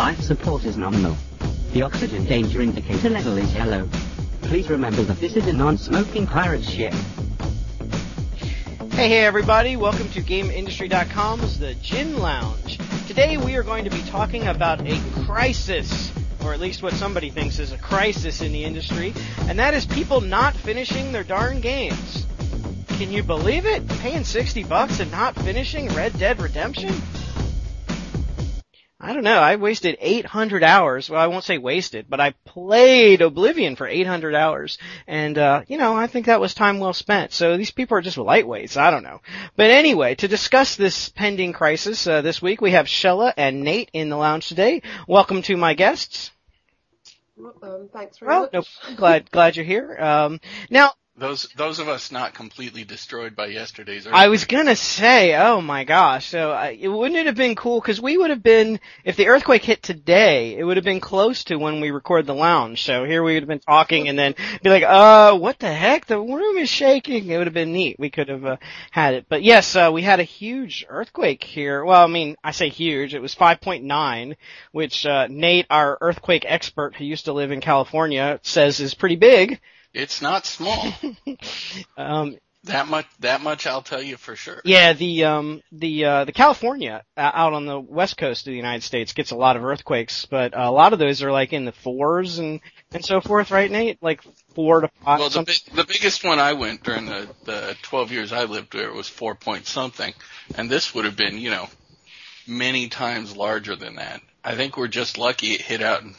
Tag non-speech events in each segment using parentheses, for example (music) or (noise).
Life support is nominal. The oxygen danger indicator level is yellow. Please remember that this is a non-smoking pirate ship. Hey, hey, everybody. Welcome to GameIndustry.com's The GiN Lounge. Today we are going to be talking about a crisis, or at least what somebody thinks is a crisis in the industry, and that is people not finishing their darn games. Can you believe it? Paying 60 bucks and not finishing Red Dead Redemption? I don't know. I wasted 800 hours. Well, I won't say wasted, but I played Oblivion for 800 hours. And, uh, you know, I think that was time well spent. So these people are just lightweights. I don't know. But anyway, to discuss this pending crisis, uh, this week we have Shella and Nate in the lounge today. Welcome to my guests. Um, thanks very Well, much. no, glad, glad you're here. Um, now, Those those of us not completely destroyed by yesterday's Earthquake. I was gonna say, oh my gosh, so uh, it wouldn't it have been cool? Because we would have been, if the earthquake hit today, it would have been close to when we record the lounge. So here we would have been talking, and then be like, uh, what the heck? The room is shaking. It would have been neat. We could have uh, had it, but yes, uh, we had a huge earthquake here. Well, I mean, I say huge. It was 5.9, which uh, Nate, our earthquake expert who used to live in California, says is pretty big. It's not small. (laughs) Um, that much that much I'll tell you for sure. Yeah, the um the uh the California uh, out on the west coast of the United States gets a lot of earthquakes, but a lot of those are like in the fours and and so forth, right, Nate? Like four to five. Well, the big, the biggest one I went during the the 12 years I lived there was four point something, and this would have been you know many times larger than that. I think we're just lucky it hit out in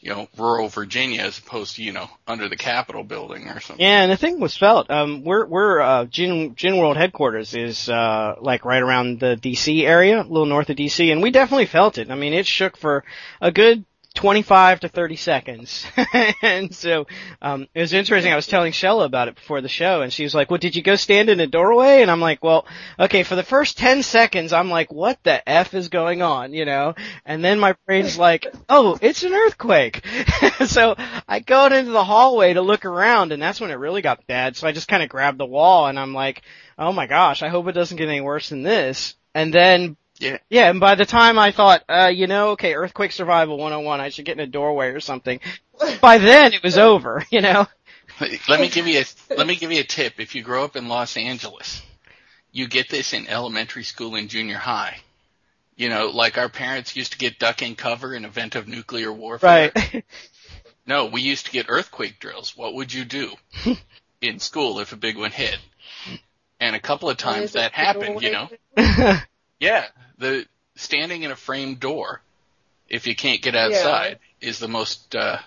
you know rural Virginia as opposed to you know under the Capitol building or something. Yeah, and the thing was felt. Um, we're we're uh, GiN GiN World headquarters is uh like right around the DC area, a little north of DC, and we definitely felt it. I mean, it shook for a good 25 to 30 seconds. (laughs) and so, um, it was interesting. I was telling Shella about it before the show and she was like, well, did you go stand in a doorway? And I'm like, well, okay, for the first 10 seconds, I'm like, what the F is going on, you know? And then my brain's like, oh, it's an earthquake. (laughs) so I go into the hallway to look around and that's when it really got bad. So I just kind of grabbed the wall and I'm like, oh my gosh, I hope it doesn't get any worse than this. And then Yeah. yeah, and by the time I thought, uh, you know, okay, earthquake survival 101, I should get in a doorway or something. (laughs) By then it was over, you know? (laughs) Let me give you a let me give you a tip. If you grow up in Los Angeles, you get this in elementary school and junior high. You know, like our parents used to get duck and cover in event of nuclear warfare. Right. (laughs) No, we used to get earthquake drills. What would you do in school if a big one hit? And a couple of times that happened, you know. Yeah, the standing in a framed door, if you can't get outside, is the most uh,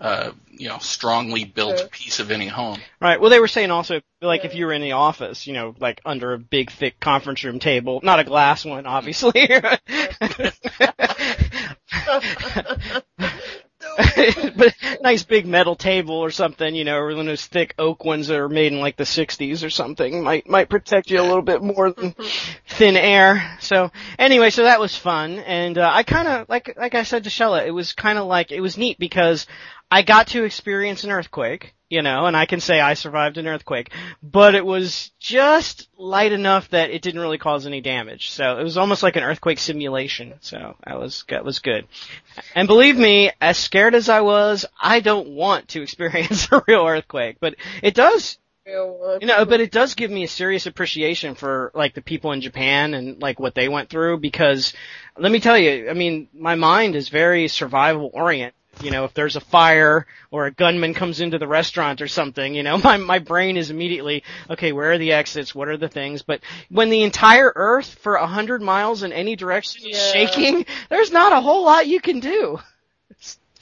uh, you know strongly built Sure. piece of any home. right. Well, they were saying also, like, if you were in the office, you know, like under a big, thick conference room table, not a glass one, obviously. (laughs) (laughs) (laughs) (laughs) but nice big metal table or something, you know, or one of those thick oak ones that are made in like the 60s or something might might protect you a little bit more than thin air. So anyway, so that was fun, and uh, I kind of like like I said to Shella, it was kind of like it was neat because I got to experience an earthquake, you know, and I can say I survived an earthquake, but it was just light enough that it didn't really cause any damage. So it was almost like an earthquake simulation. So that was that was good. And believe me, as scared as I was, I don't want to (laughs) experience a real earthquake, but it does you know, but it does give me a serious appreciation for like the people in Japan and like what they went through because let me tell you, I mean, my mind is very survival oriented. You know, if there's a fire or a gunman comes into the restaurant or something, you know, (laughs) my my brain is immediately, okay, where are the exits? What are the things? But when the entire earth for a hundred miles in any direction is shaking, there's not a whole lot you can do.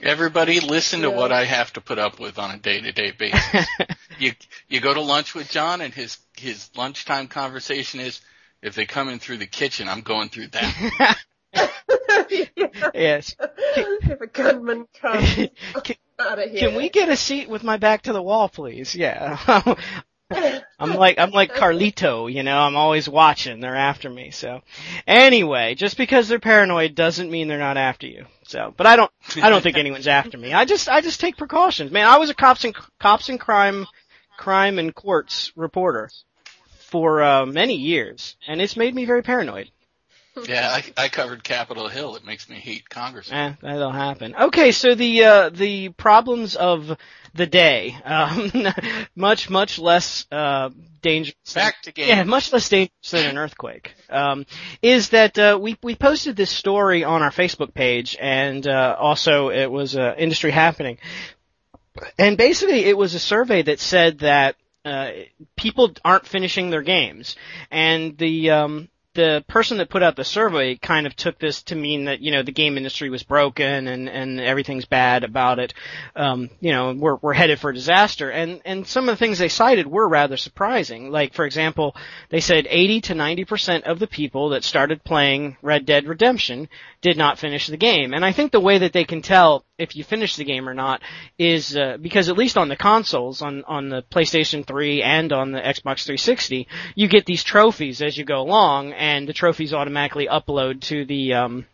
Everybody, listen to what I have to put up with on a day to day basis. (laughs) you you go to lunch with John, and his his lunchtime conversation is, if they come in through the kitchen, I'm going through that. (laughs) (laughs) yes. if a gunman comes Can- (laughs) out of here. Can we get a seat with my back to the wall, please? Yeah. (laughs) I'm like I'm like Carlito, you know. I'm always watching. They're after me. So, anyway, just because they're paranoid doesn't mean they're not after you. So, but I don't I don't think anyone's after me. I just I just take precautions, man. I was a cops and cops and crime crime and courts reporter for uh, many years, and it's made me very paranoid. (laughs) Yeah, I, I covered Capitol Hill. It makes me hate Congress. Eh, that'll happen. Okay, so the uh, the problems of the day, um, (laughs) much much less uh, dangerous. Back to game. Yeah, much less dangerous than an earthquake. Um, is that uh, we we posted this story on our Facebook page, and uh, also it was uh, industry happening, and basically it was a survey that said that uh, people aren't finishing their games, and the um, the person that put out the survey kind of took this to mean that you know the game industry was broken and and everything's bad about it. Um, you know, we're we're headed for disaster. And and some of the things they cited were rather surprising. Like for example, they said 80 to 90 percent of the people that started playing Red Dead Redemption did not finish the game. And I think the way that they can tell if you finish the game or not is uh, because at least on the consoles, on on the PlayStation 3 and on the Xbox 360, you get these trophies as you go along, and the trophies automatically upload to the um,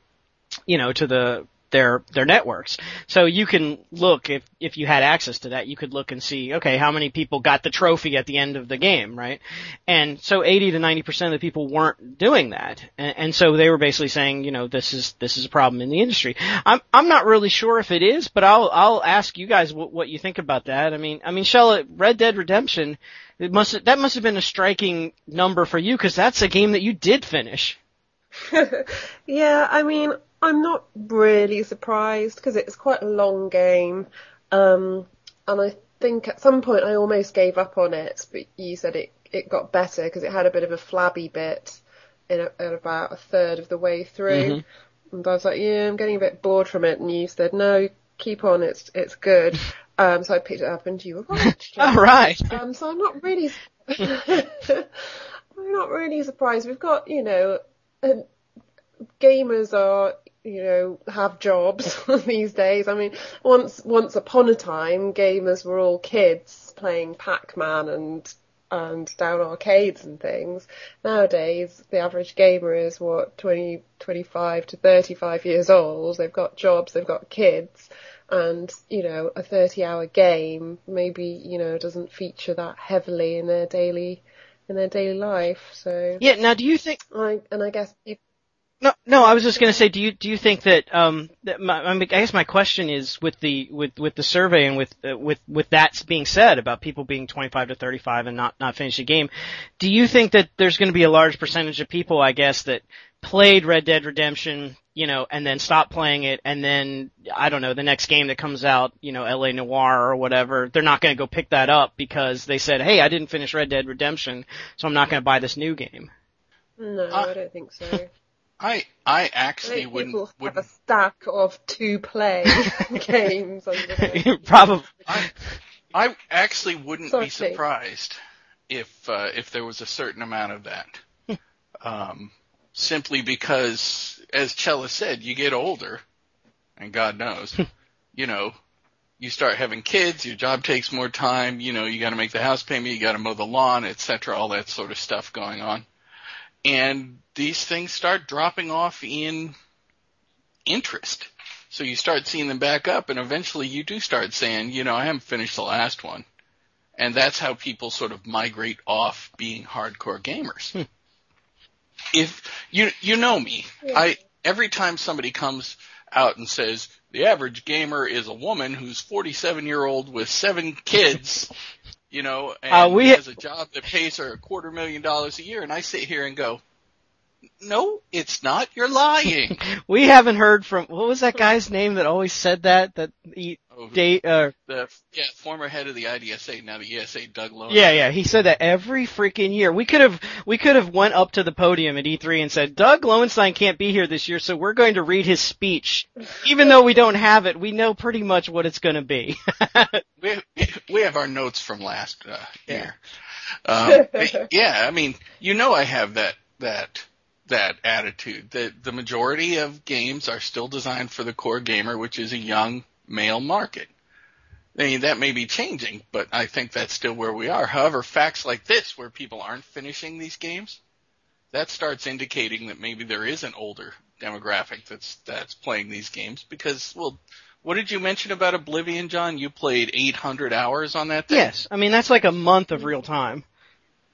you know to the their their networks. So you can look if if you had access to that, you could look and see, okay, how many people got the trophy at the end of the game, right? And so 80 to 90 percent of the people weren't doing that, and, and so they were basically saying, you know, this is this is a problem in the industry. I'm I'm not really sure if it is, but I'll I'll ask you guys what what you think about that. I mean I mean, Shella, Red Dead Redemption, it must that must have been a striking number for you because that's a game that you did finish. (laughs) yeah, I mean, I'm not really surprised because it's quite a long game. Um, and I think at some point I almost gave up on it, but you said it, it got better because it had a bit of a flabby bit in, a, in about a third of the way through. Mm-hmm. And I was like, yeah, I'm getting a bit bored from it. And you said, no, keep on, it's, it's good. (laughs) Um, so I picked it up and you were right. (laughs) All right. Um, so I'm not really, (laughs) I'm not really surprised. We've got, you know, um, gamers are, you know, have jobs (laughs) these days. I mean, once, once upon a time, gamers were all kids playing Pac-Man and, and down arcades and things. Nowadays, the average gamer is what, 20, 25 to 35 years old. They've got jobs, they've got kids and you know a 30 hour game maybe you know doesn't feature that heavily in their daily in their daily life so Yeah. Now, do you think? I and I guess people, No, no. I was just going to say, do you do you think that um that my, I, mean, I guess my question is with the with with the survey and with uh, with with that being said about people being 25 to 35 and not not finish the game, do you think that there's going to be a large percentage of people, I guess, that played Red Dead Redemption, you know, and then stopped playing it, and then I don't know the next game that comes out, you know, L.A. Noir or whatever, they're not going to go pick that up because they said, hey, I didn't finish Red Dead Redemption, so I'm not going to buy this new game. no Uh, I don't think so (laughs) I I I actually think wouldn't people have a wouldn't stack of two play (laughs) games under their (laughs) Probably. I I actually wouldn't Sorry. be surprised if uh, if there was a certain amount of that. (laughs) um, simply because, as Shella said, you get older, and God knows, you know, you start having kids, your job takes more time, you know, you got to make the house payment, you got to mow the lawn, etc., all that sort of stuff going on, and these things start dropping off in interest. So you start seeing them back up and eventually you do start saying, you know, I haven't finished the last one. And that's how people sort of migrate off being hardcore gamers. If you you know me, Yeah. I every time somebody comes out and says the average gamer is a woman who's 47 year old with seven kids, you know, and Uh, we- has a job that pays her a quarter million dollars a year, and I sit here and go, no, it's not. You're lying. (laughs) We haven't heard from what was that guy's name that always said that that he Oh, date uh the yeah former head of the IDSA, now the ESA, Doug Lowe. yeah yeah he said that every freaking year we could have we could have went up to the podium at E3 and said Doug Lowenstein can't be here this year so we're going to read his speech even though we don't have it we know pretty much what it's going to be (laughs) we we have our notes from last uh, year. Um, (laughs) yeah, I mean, you know, I have that that that attitude that the majority of games are still designed for the core gamer, which is a young male market. I mean, that may be changing, but I think that's still where we are. However, facts like this, where people aren't finishing these games, that starts indicating that maybe there is an older demographic that's that's playing these games because, well, what did you mention about Oblivion, John? You played 800 hours on that thing. yes I mean that's like a month of real time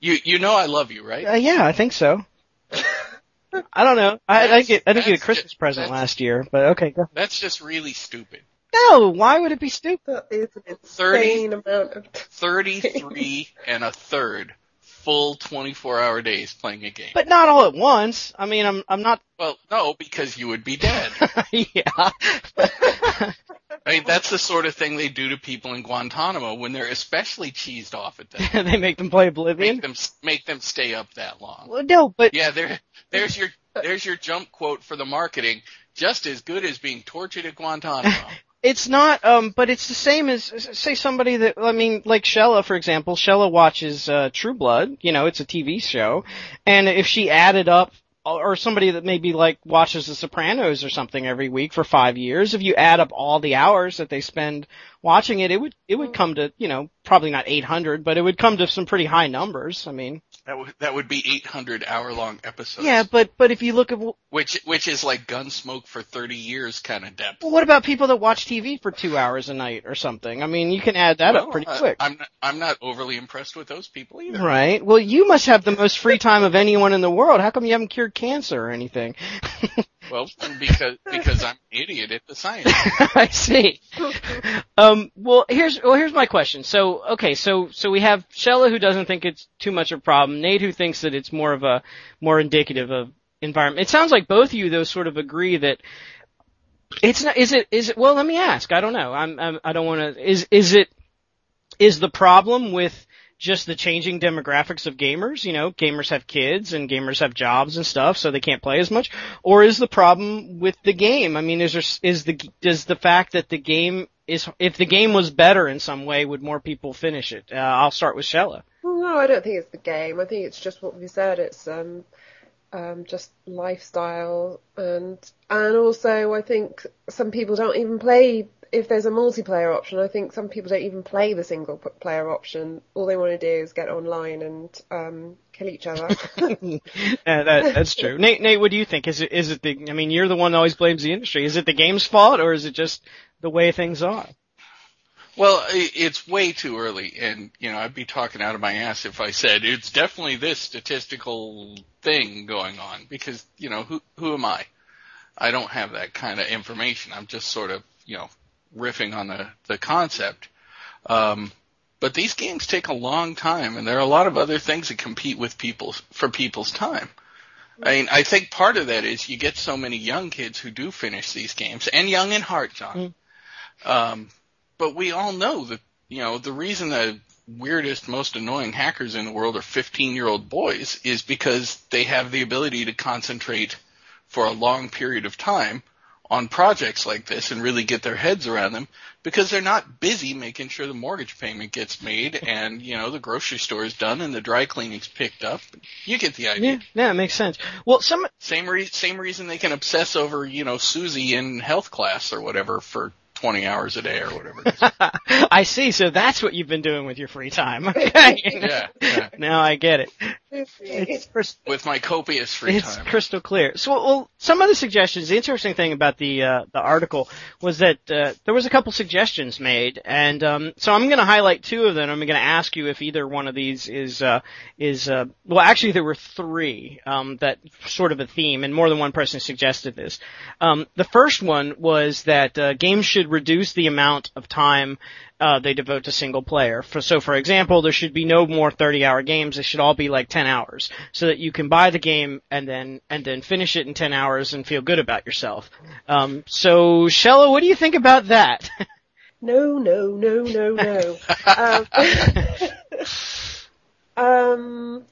You you know I love you, right? uh, yeah I think so I don't know. I, I That's- get I didn't get a Christmas ju- present last year, but okay. Go. That's just really stupid. No, why would it be stupid? That is an 30 insane amount of. 33 (laughs) and a third full 24 hour days playing a game. But not all at once. I mean, I'm I'm not. Well, no, because you would be dead. (laughs) yeah. I mean, that's the sort of thing they do to people in Guantanamo when they're especially cheesed off at them. (laughs) they make them play Oblivion. Make them make them stay up that long. Well, no, but Yeah, there there's your there's your jump quote for the marketing. Just as good as being tortured at Guantanamo. (laughs) It's not, um, but it's the same as, say somebody that, I mean, like Shella, for example. Shella watches, uh, True Blood, you know, it's a TV show. And if she added up, or somebody that maybe like watches The Sopranos or something every week for five years, if you add up all the hours that they spend watching it, it would, it would come to, you know, probably not 800, but it would come to some pretty high numbers. I mean, That would that would be 800 hour long episodes. yeah, but, but if you look at, which which is like Gunsmoke for 30 years kind of depth. well, what about people that watch TV for two hours a night or something? I mean, you can add that up pretty I- quick. I'm not, I'm not overly impressed with those people either. Right. Well, you must have the most free time of anyone in the world. How come you haven't cured cancer or anything? (laughs) Well, because because I'm an idiot at the science. (laughs) I see. Um, well, here's well, here's my question. So, okay, so so we have Shella who doesn't think it's too much of a problem. Nate who thinks that it's more of a more indicative of environment. It sounds like both of you though sort of agree that it's not. Is it? Is it? Well, let me ask. I don't know. I'm. I'm I don't want to. Is is it? Is the problem with just the changing demographics of gamers? You know, gamers have kids and gamers have jobs and stuff, so they can't play as much. Or is the problem with the game? I mean, is there is the does the fact that the game is if the game was better in some way, would more people finish it? Uh, I'll start with Shella. No, I don't think it's the game. I think it's just what we said. It's um, um, just lifestyle, and and also I think some people don't even play. If there's a multiplayer option, I think some people don't even play the single player option. All they want to do is get online and um, kill each other. (laughs) (laughs) Yeah, that, that's true. Nate, Nate, what do you think? Is it is it the? I mean, you're the one that always blames the industry. Is it the game's fault, or is it just the way things are? Well, it's way too early, and you know I'd be talking out of my ass if I said it's definitely this statistical thing going on because you know who who am I? I don't have that kind of information. I'm just sort of you know riffing on the the concept. Um, but these games take a long time, and there are a lot of other things that compete with people for people's time. I mean, I think part of that is you get so many young kids who do finish these games, and young in heart, John. Um, but we all know that you know the reason the weirdest, most annoying hackers in the world are 15 year old boys is because they have the ability to concentrate for a long period of time on projects like this and really get their heads around them because they're not busy making sure the mortgage payment gets made and you know the grocery store is done and the dry cleaning's picked up. You get the idea. Yeah, yeah, it makes sense. Well, some Same re- same reason they can obsess over you know Susie in health class or whatever for 20 hours a day or whatever. (laughs) I see. So that's what you've been doing with your free time. (laughs) Okay. yeah, yeah. (laughs) Now I get it. It's first. With my copious free It's time. It's crystal clear. So, well, some of the suggestions. The interesting thing about the uh, the article was that uh, there was a couple suggestions made, and um, so I'm going to highlight two of them. I'm going to ask you if either one of these is uh, is uh, well, actually there were three um, that sort of a theme, and more than one person suggested this. Um, the first one was that uh, games should reduce the amount of time uh, they devote to single player. For, so, for example, there should be no more 30-hour games. They should all be like 10 hours, so that you can buy the game and then and then finish it in 10 hours and feel good about yourself. Um, so, Shella, what do you think about that? (laughs) No, no, no, no, no. um, (laughs) um,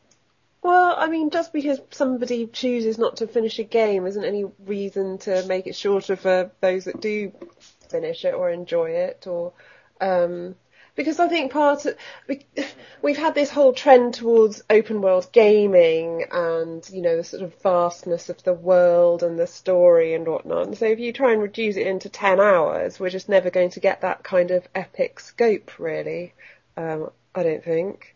well, I mean, just because somebody chooses not to finish a game isn't any reason to make it shorter for those that do finish it or enjoy it, or um, because I think part of, we, we've had this whole trend towards open world gaming and you know the sort of vastness of the world and the story and whatnot. And so if you try and reduce it into ten hours, we're just never going to get that kind of epic scope, really. Um, I don't think.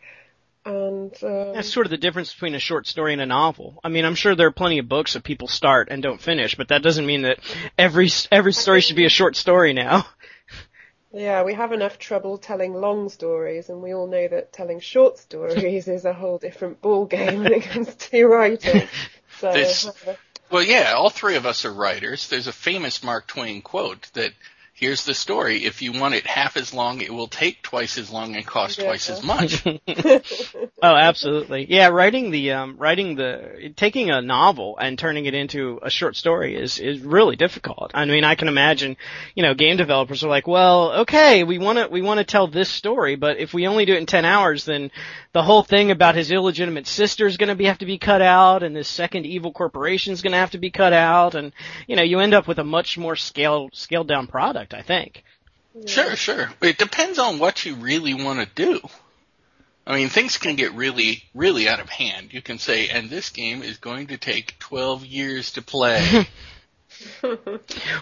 And um, That's sort of the difference between a short story and a novel. I mean, I'm sure there are plenty of books that people start and don't finish, but that doesn't mean that every every story should be a short story now. (laughs) Yeah, we have enough trouble telling long stories, and we all know that telling short stories is a whole different ball game when it comes to writing. So, This- Well, yeah, all three of us are writers. There's a famous Mark Twain quote that here's the story. If you want it half as long, it will take twice as long and cost Yeah. twice as much. (laughs) (laughs) Oh, absolutely. Yeah, writing the um writing the taking a novel and turning it into a short story is is really difficult. I mean, I can imagine, you know, game developers are like, "Well, okay, we want to we want to tell this story, but if we only do it in 10 hours, then the whole thing about his illegitimate sister is going to be have to be cut out and this second evil corporation is going to have to be cut out and you know, you end up with a much more scaled scaled down product, I think. Sure, sure. It depends on what you really want to do. I mean, things can get really, really out of hand. You can say, and this game is going to take 12 years to play. (laughs) (laughs)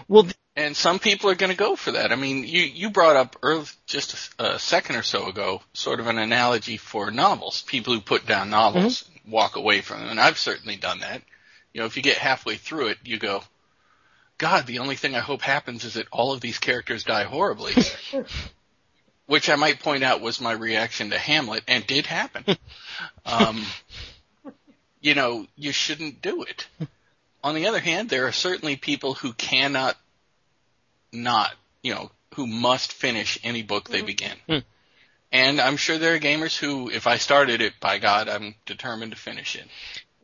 Well, th- and some people are going to go for that. I mean, you, you brought up early, just a, a second or so ago, sort of an analogy for novels. People who put down novels mm-hmm. walk away from them. And I've certainly done that. You know, if you get halfway through it, you go, God, the only thing I hope happens is that all of these characters die horribly. (laughs) Which I might point out was my reaction to Hamlet and did happen. (laughs) um, you know, you shouldn't do it. On the other hand, there are certainly people who cannot not, you know, who must finish any book they begin. Hmm. And I'm sure there are gamers who, if I started it, by God, I'm determined to finish it.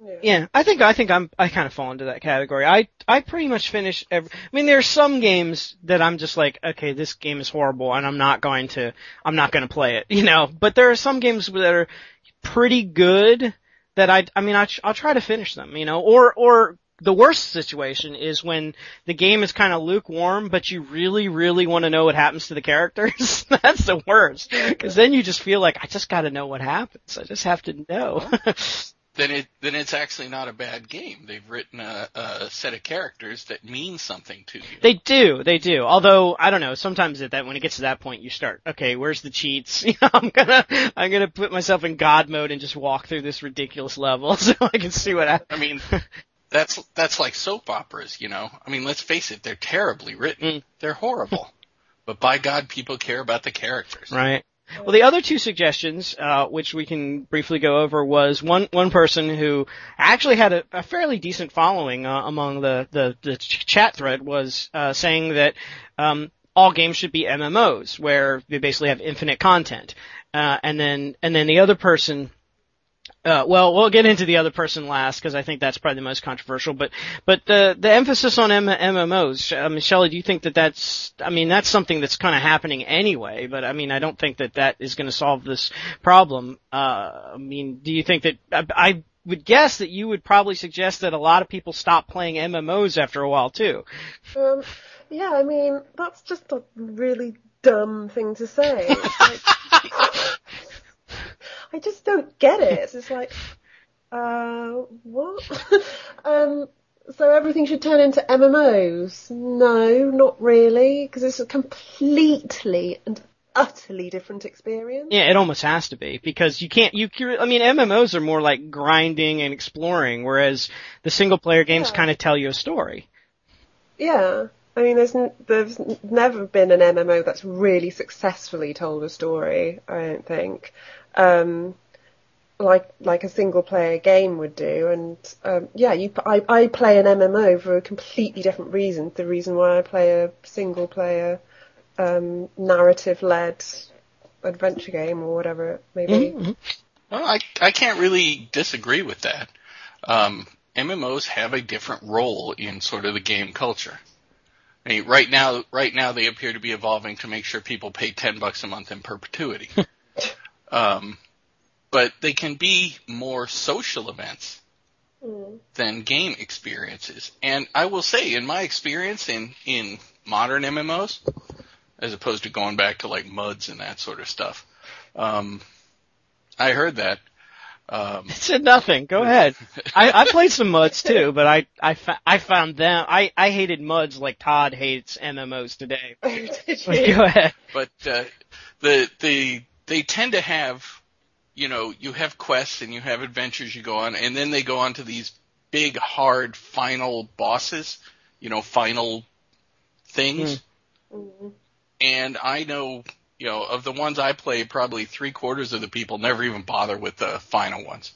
Yeah. Yeah, I think I think I'm I kind of fall into that category. I I pretty much finish every. I mean, there are some games that I'm just like, okay, this game is horrible, and I'm not going to I'm not going to play it, (laughs) you know. But there are some games that are pretty good that I I mean I I'll try to finish them, you know. Or or the worst situation is when the game is kind of lukewarm, but you really really want to know what happens to the characters. (laughs) That's the worst because then you just feel like I just got to know what happens. I just have to know. Then it then it's actually not a bad game. They've written a, a set of characters that mean something to you. They do, they do. Although I don't know, sometimes at that when it gets to that point, you start. Okay, where's the cheats? (laughs) You know, I'm gonna I'm gonna put myself in God mode and just walk through this ridiculous level (laughs) so I can see what happens. I mean, (laughs) that's that's like soap operas, you know. I mean, let's face it, they're terribly written. Mm. They're horrible. but by God, people care about the characters. Right. Well, the other two suggestions, uh, which we can briefly go over, was one one person who actually had a, a fairly decent following uh, among the the, the ch- chat thread was uh, saying that um, all games should be MMOs, where they basically have infinite content. Uh, and then and then the other person. Uh, well, we'll get into the other person last because I think that's probably the most controversial. But but the the emphasis on M- MMOs, mean, Shelley, do you think that that's? I mean, that's something that's kind of happening anyway. But I mean, I don't think that that is going to solve this problem. Uh, I mean, do you think that? I, I would guess that you would probably suggest that a lot of people stop playing MMOs after a while too. Um, yeah, I mean, that's just a really dumb thing to say. (laughs) I just don't get it. (laughs) It's just like, uh, what? (laughs) um, so everything should turn into MMOs? No, not really, because it's a completely and utterly different experience. Yeah, it almost has to be because you can't. You, I mean, MMOs are more like grinding and exploring, whereas the single player games Yeah. kind of tell you a story. Yeah. I mean, there's n- there's never been an MMO that's really successfully told a story. I don't think, um, like like a single player game would do. And um, yeah, you p- I I play an MMO for a completely different reason. The reason why I play a single player um, narrative led adventure game or whatever it may be. Mhm. Well, I I can't really disagree with that. Um, MMOs have a different role in sort of the game culture. I mean, right now, right now they appear to be evolving to make sure people pay ten bucks a month in perpetuity. (laughs) um, but they can be more social events Mm. than game experiences. And I will say, in my experience in in modern MMOs, as opposed to going back to like MUDs and that sort of stuff, um, I heard that. Um, It said nothing. Go ahead. (laughs) I, I played some muds too, but I I, fa- I found them. I I hated muds like Todd hates MMOs today. Did But you? go ahead. but uh, the the they tend to have, you know, you have quests and you have adventures you go on, and then they go on to these big, hard, final bosses, you know, final things. Mm. And I know, you know, of the ones I play, probably three quarters of the people never even bother with the final ones.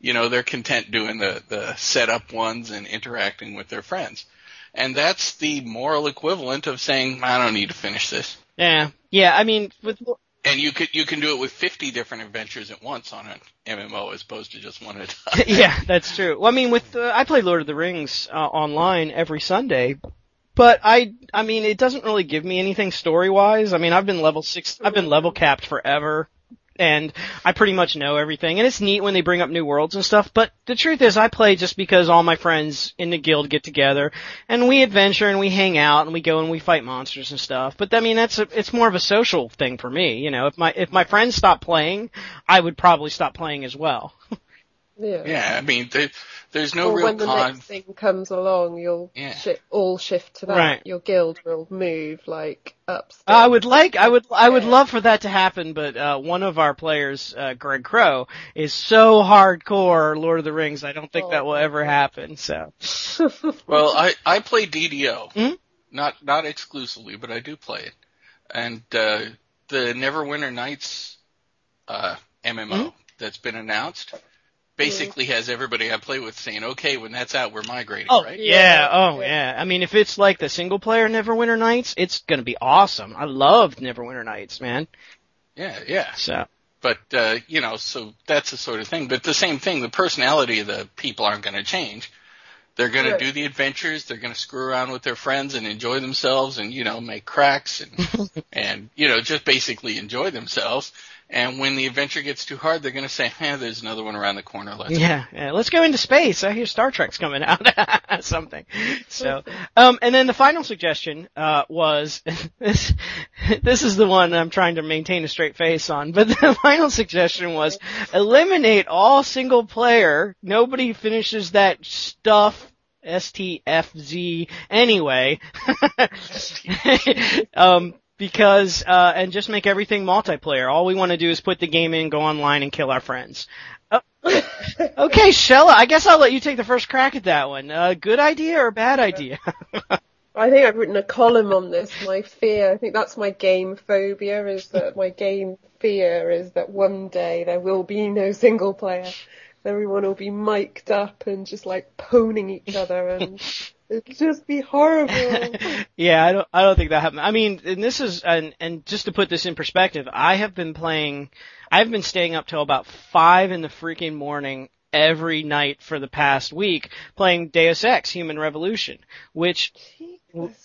You know, they're content doing the, the setup ones and interacting with their friends. And that's the moral equivalent of saying, I don't need to finish this. Yeah, yeah. I mean, with And you could, you can do it with 50 different adventures at once on an MMO as opposed to just one at a time. (laughs) yeah, that's true. Well, I mean, with uh, I play Lord of the Rings uh, online every Sunday, but I I mean, it doesn't really give me anything story wise. I mean, I've been level six, I've been level capped forever. And I pretty much know everything, and it's neat when they bring up new worlds and stuff, but the truth is I play just because all my friends in the guild get together, and we adventure and we hang out and we go and we fight monsters and stuff, but I mean that's a, it's more of a social thing for me, you know, if my, if my friends stop playing, I would probably stop playing as well. (laughs) Yeah. Yeah, I mean, there, there's no or real when the con. next thing comes along, you'll Yeah. shi all shift to that. Right. Your guild will move like upstairs. I would like, I would, I would love for that to happen, but uh, one of our players, uh, Greg Crow, is so hardcore Lord of the Rings. I don't think that will ever happen. So, (laughs) Well, I, I play DDO. Mhm. Not, not exclusively, but I do play it. And, uh, the Neverwinter Nights, uh, MMO Mhm. that's been announced basically has everybody I play with saying, okay, when that's out, we're migrating, oh right? yeah, Yeah, oh yeah. yeah. I mean, if it's like the single player Neverwinter Nights, it's gonna be awesome. I loved Neverwinter Nights, man. Yeah, yeah. So, But, uh, you know, so that's the sort of thing. But the same thing, the personality of the people aren't going to change. They're going Right. to do the adventures. They're going to screw around with their friends and enjoy themselves and, you know, make cracks and, (laughs) and, you know, just basically enjoy themselves. And when the adventure gets too hard, they're going to say, eh, there's another one around the corner. Let's yeah, yeah, let's go into space. I hear Star Trek's coming out. (laughs) Something. So, um, and then the final suggestion, uh, was, (laughs) this, this is the one I'm trying to maintain a straight face on, but the (laughs) final suggestion was eliminate all single player. Nobody finishes that stuff. STFZ anyway. um, because, uh, and just make everything multiplayer. All we want to do is put the game in, go online, and kill our friends. Uh, (laughs) okay, Shella, I guess I'll let you take the first crack at that one. Uh, good idea or bad idea? (laughs) I think I've written a column on this. My fear, I think that's my game phobia, is that my game fear is that one day there will be no single player. Everyone will be mic'd up and just like poning each other and (laughs) it'll just be horrible. (laughs) yeah, I don't, I don't think that happened. I mean, and this is, and, and just to put this in perspective, I have been playing, I've been staying up till about five in the freaking morning every night for the past week playing Deus Ex Human Revolution, which,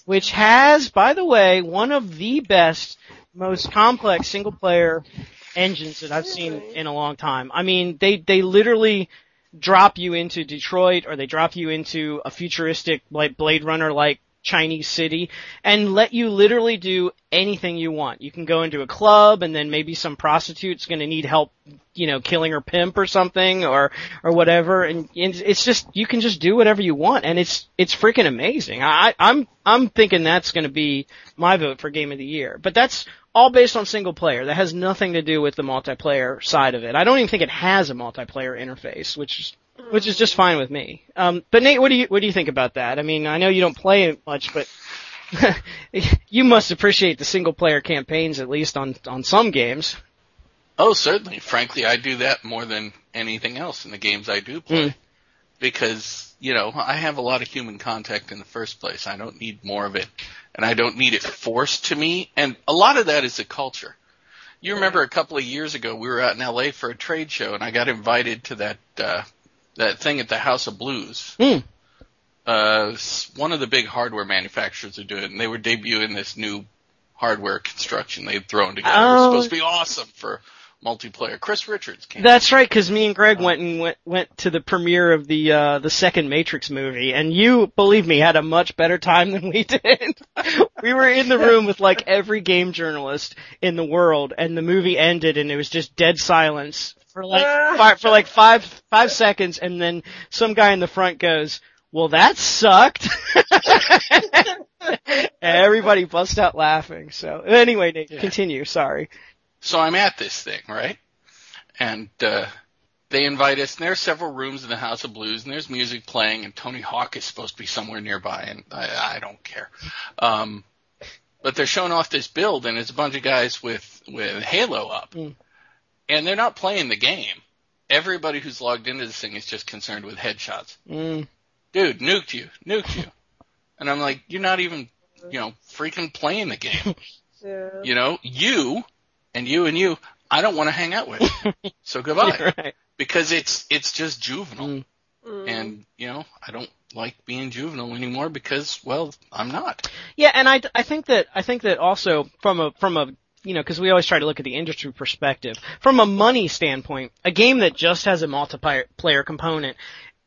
which has, by the way, one of the best, most complex single player engines that I've seen in a long time. I mean, they, they literally drop you into Detroit or they drop you into a futuristic like Blade Runner like Chinese city and let you literally do anything you want. You can go into a club and then maybe some prostitute's going to need help, you know, killing her pimp or something or or whatever and it's just you can just do whatever you want and it's it's freaking amazing. I I'm I'm thinking that's going to be my vote for game of the year. But that's all based on single player. That has nothing to do with the multiplayer side of it. I don't even think it has a multiplayer interface, which is which is just fine with me. Um, but Nate, what do you what do you think about that? I mean, I know you don't play it much, but (laughs) you must appreciate the single player campaigns at least on on some games. Oh, certainly. Frankly, I do that more than anything else in the games I do play. Mm. Because, you know, I have a lot of human contact in the first place. I don't need more of it. And I don't need it forced to me. And a lot of that is the culture. You remember a couple of years ago, we were out in LA for a trade show and I got invited to that, uh, that thing at the House of Blues. Hmm. Uh, one of the big hardware manufacturers are doing it and they were debuting this new hardware construction they'd thrown together. It was Oh. supposed to be awesome for multiplayer. Chris Richards came. That's right, because me and Greg went and went went to the premiere of the uh the second Matrix movie, and you, believe me, had a much better time than we (laughs) did. we were in the room with like every game journalist in the world, and the movie ended, and it was just dead silence for like (laughs) fi- for like five five seconds, and then some guy in the front goes. Well, that sucked. (laughs) Everybody bust out laughing. So anyway, Nate, Yeah. continue. Sorry. So I'm at this thing, right? And uh they invite us, and there are several rooms in the House of Blues, and there's music playing, and Tony Hawk is supposed to be somewhere nearby, and I, I don't care. Um, but they're showing off this build, and it's a bunch of guys with with Halo up, Mm. And they're not playing the game. everybody who's logged into this thing is just concerned with headshots. Mm. Dude, nuked you, nuked you. And I'm like, you're not even, you know, freaking playing the game. (laughs) Yeah. You know, you and you and you, I don't want to hang out with. (laughs) So goodbye. right. Because it's, it's just juvenile. Mm. Mm. And, you know, I don't like being juvenile anymore because, well, I'm not. Yeah, and I, I think that I think that also from a from a you know because we always try to look at the industry perspective from a money standpoint, a game that just has a multiplayer component,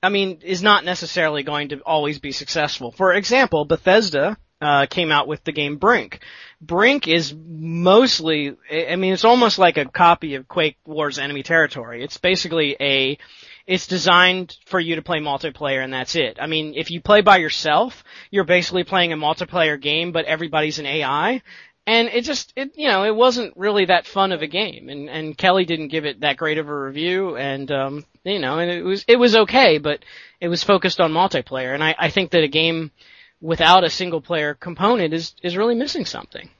I mean, is not necessarily going to always be successful. For example, Bethesda uh, came out with the game Brink. Brink is mostly, I mean, it's almost like a copy of Quake Wars Enemy Territory. It's basically a, it's designed for you to play multiplayer and that's it. I mean, if you play by yourself, you're basically playing a multiplayer game, but everybody's an AI. And it just, it, you know, it wasn't really that fun of a game, and and Kelly didn't give it that great of a review, and um, you know, and it was it was okay, but it was focused on multiplayer, and I I think that a game without a single player component is is really missing something.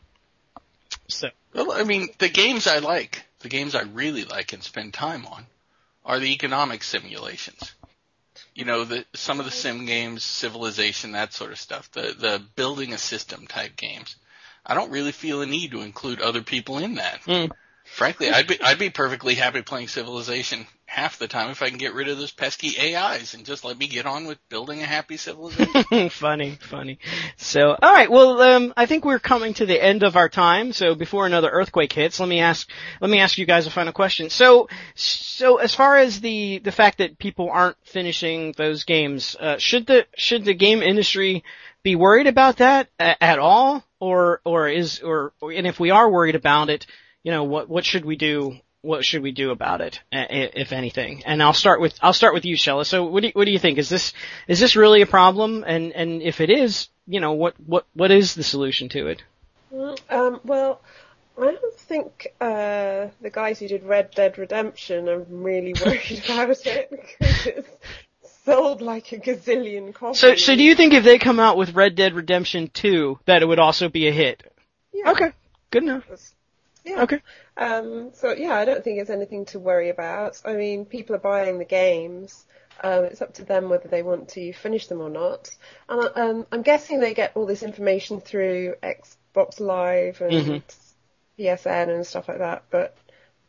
So Well, I mean, the games I like, the games I really like and spend time on, are the economic simulations. You know, the some of the sim games, Civilization, that sort of stuff. The the building a system type games. I don't really feel a need to include other people in that. Mm. Frankly, I'd be I'd be perfectly happy playing Civilization half the time if I can get rid of those pesky AIs and just let me get on with building a happy civilization. (laughs) funny, funny. So, all right. Well, um, I think we're coming to the end of our time. So, before another earthquake hits, let me ask let me ask you guys a final question. So, so as far as the the fact that people aren't finishing those games, uh, should the should the game industry be worried about that a- at all, or or is or and if we are worried about it, you know, what what should we do? What should we do about it, if anything? And I'll start with I'll start with you, Shella. So, what do you, what do you think? Is this is this really a problem? And and if it is, you know, what what what is the solution to it? Um, well, I don't think uh, the guys who did Red Dead Redemption are really (laughs) worried about it because sold like a gazillion copies. So so do you think if they come out with Red Dead Redemption 2 that it would also be a hit? Yeah. Okay. Good enough. Yeah. Okay. Um, so yeah, I don't think it's anything to worry about. I mean, people are buying the games. Um, it's up to them whether they want to finish them or not. And um, I'm guessing they get all this information through Xbox Live and Mhm. PSN and stuff like that. But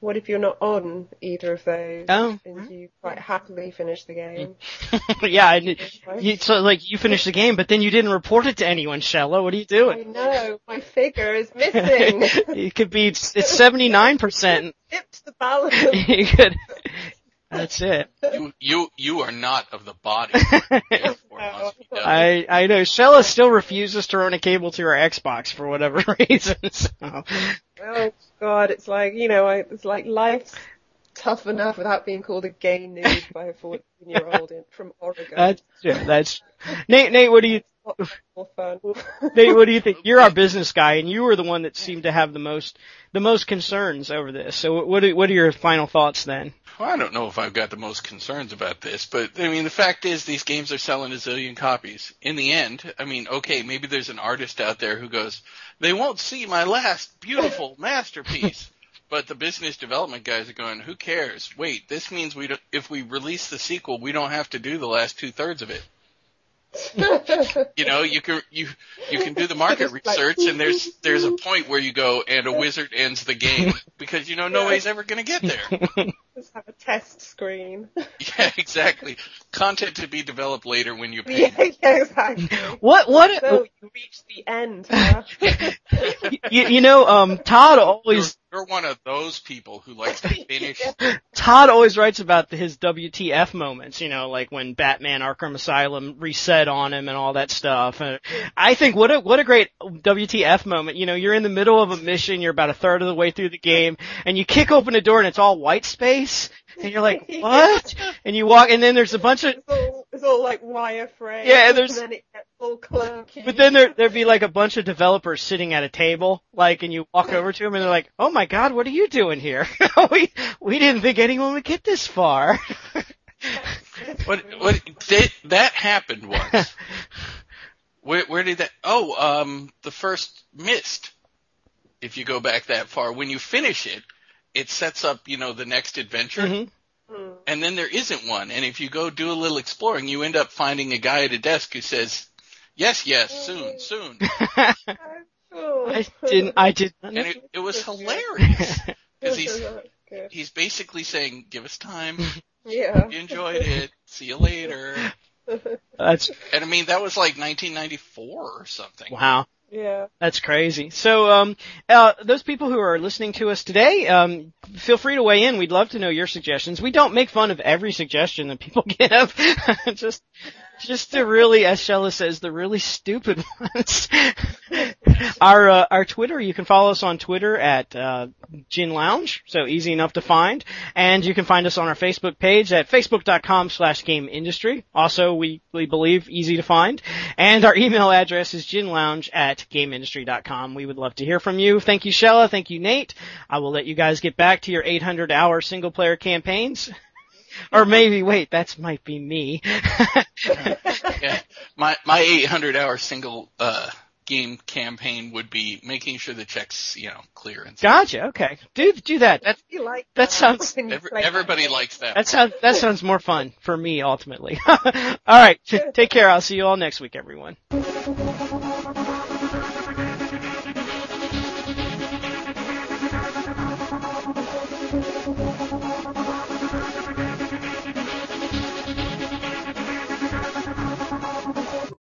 what if you're not on either of those Oh. and you quite happily finish the game? yeah, I, you, so like you finish the game, but then you didn't report it to anyone, Shella. What are you doing? I know my figure is missing. it could be it's seventy nine percent. Tipped the balance. You could. That's it. you you you are not of the body. (laughs) Therefore must be done. I I know Shella still refuses to run a cable to her Xbox for whatever (laughs) reason. So Oh God, it's like you know, I, it's like life's tough enough without being called a gay nude by a fourteen-year-old from Oregon. that's yeah, that's Nate. Nate, what do you Lots more fun. (laughs) Nate, what do you think? You're our business guy, and you were the one that seemed to have the most the most concerns over this. So, what are, what are your final thoughts then? Well, I don't know if I've got the most concerns about this, but I mean, the fact is these games are selling a zillion copies. In the end, I mean, okay, maybe there's an artist out there who goes, they won't see my last beautiful (laughs) masterpiece. But the business development guys are going, who cares? Wait, this means we don't, if we release the sequel, we don't have to do the last two thirds of it. (laughs) You know, you can you you can do the market Just like- research, and there's there's a (laughs) point where you go, and a wizard ends the game because you know nobody's ever going to get there. (laughs) Just have a test screen. (laughs) (laughs) Yeah, exactly. Content to be developed later when you pay. yeah, yeah, (laughs) exactly. What what So you reach the end. huh? you, you know? Um, Todd always You're, you're one of those people who likes to finish. Todd always writes about his WTF moments, you know, like when Batman Arkham Asylum reset on him and all that stuff. And I think what a, what a great WTF moment. You know, you're in the middle of a mission, you're about a third of the way through the game, and you kick open a door and it's all white space, and you're like, what? (laughs) And you walk, and then there's a bunch of, It's all, it's all like wireframe. Yeah, and there's- And then it gets all clunky. but then there, there'd be like a bunch of developers sitting at a table, like, and you walk over to them and they're like, oh my god, what are you doing here? (laughs) we, we didn't think anyone would get this far. (laughs) What what did, that happened once? Where where did that? Oh, um, the first Myst. If you go back that far, when you finish it, it sets up you know the next adventure. Mhm. Hmm. and then there isn't one. And if you go do a little exploring, you end up finding a guy at a desk who says, "Yes, yes, soon, soon,". (laughs) I didn't. I did. and it, it was hilarious (laughs) because he's he's basically saying, "Give us time. (laughs) Yeah. You enjoyed it. See you later." That's And I mean, that was like 1994 or something. wow. Yeah. That's crazy. So, um, uh, those people who are listening to us today, um, feel free to weigh in. We'd love to know your suggestions. We don't make fun of every suggestion that people (laughs) give. (laughs) just, just the really, as Shella says, the really stupid ones. (laughs) our, uh, our Twitter, you can follow us on Twitter at, uh, GiN Lounge. So easy enough to find. And you can find us on our Facebook page at facebook.com slash game industry. Also, we, we believe easy to find. And our email address is ginlounge at gameindustry.com. We would love to hear from you. Thank you, Shella. Thank you, Nate. I will let you guys get back to your 800 hour single player campaigns. (laughs) Or maybe, wait, that might be me. (laughs) Yeah. My my 800 hour single uh game campaign would be making sure the checks, you know, clear and stuff. gotcha. Okay. Do, do that. That, You like That sounds- (laughs) Every, play that everybody likes that. that sounds, that sounds more fun for me ultimately. alright. Take care. I'll see you all next week, everyone.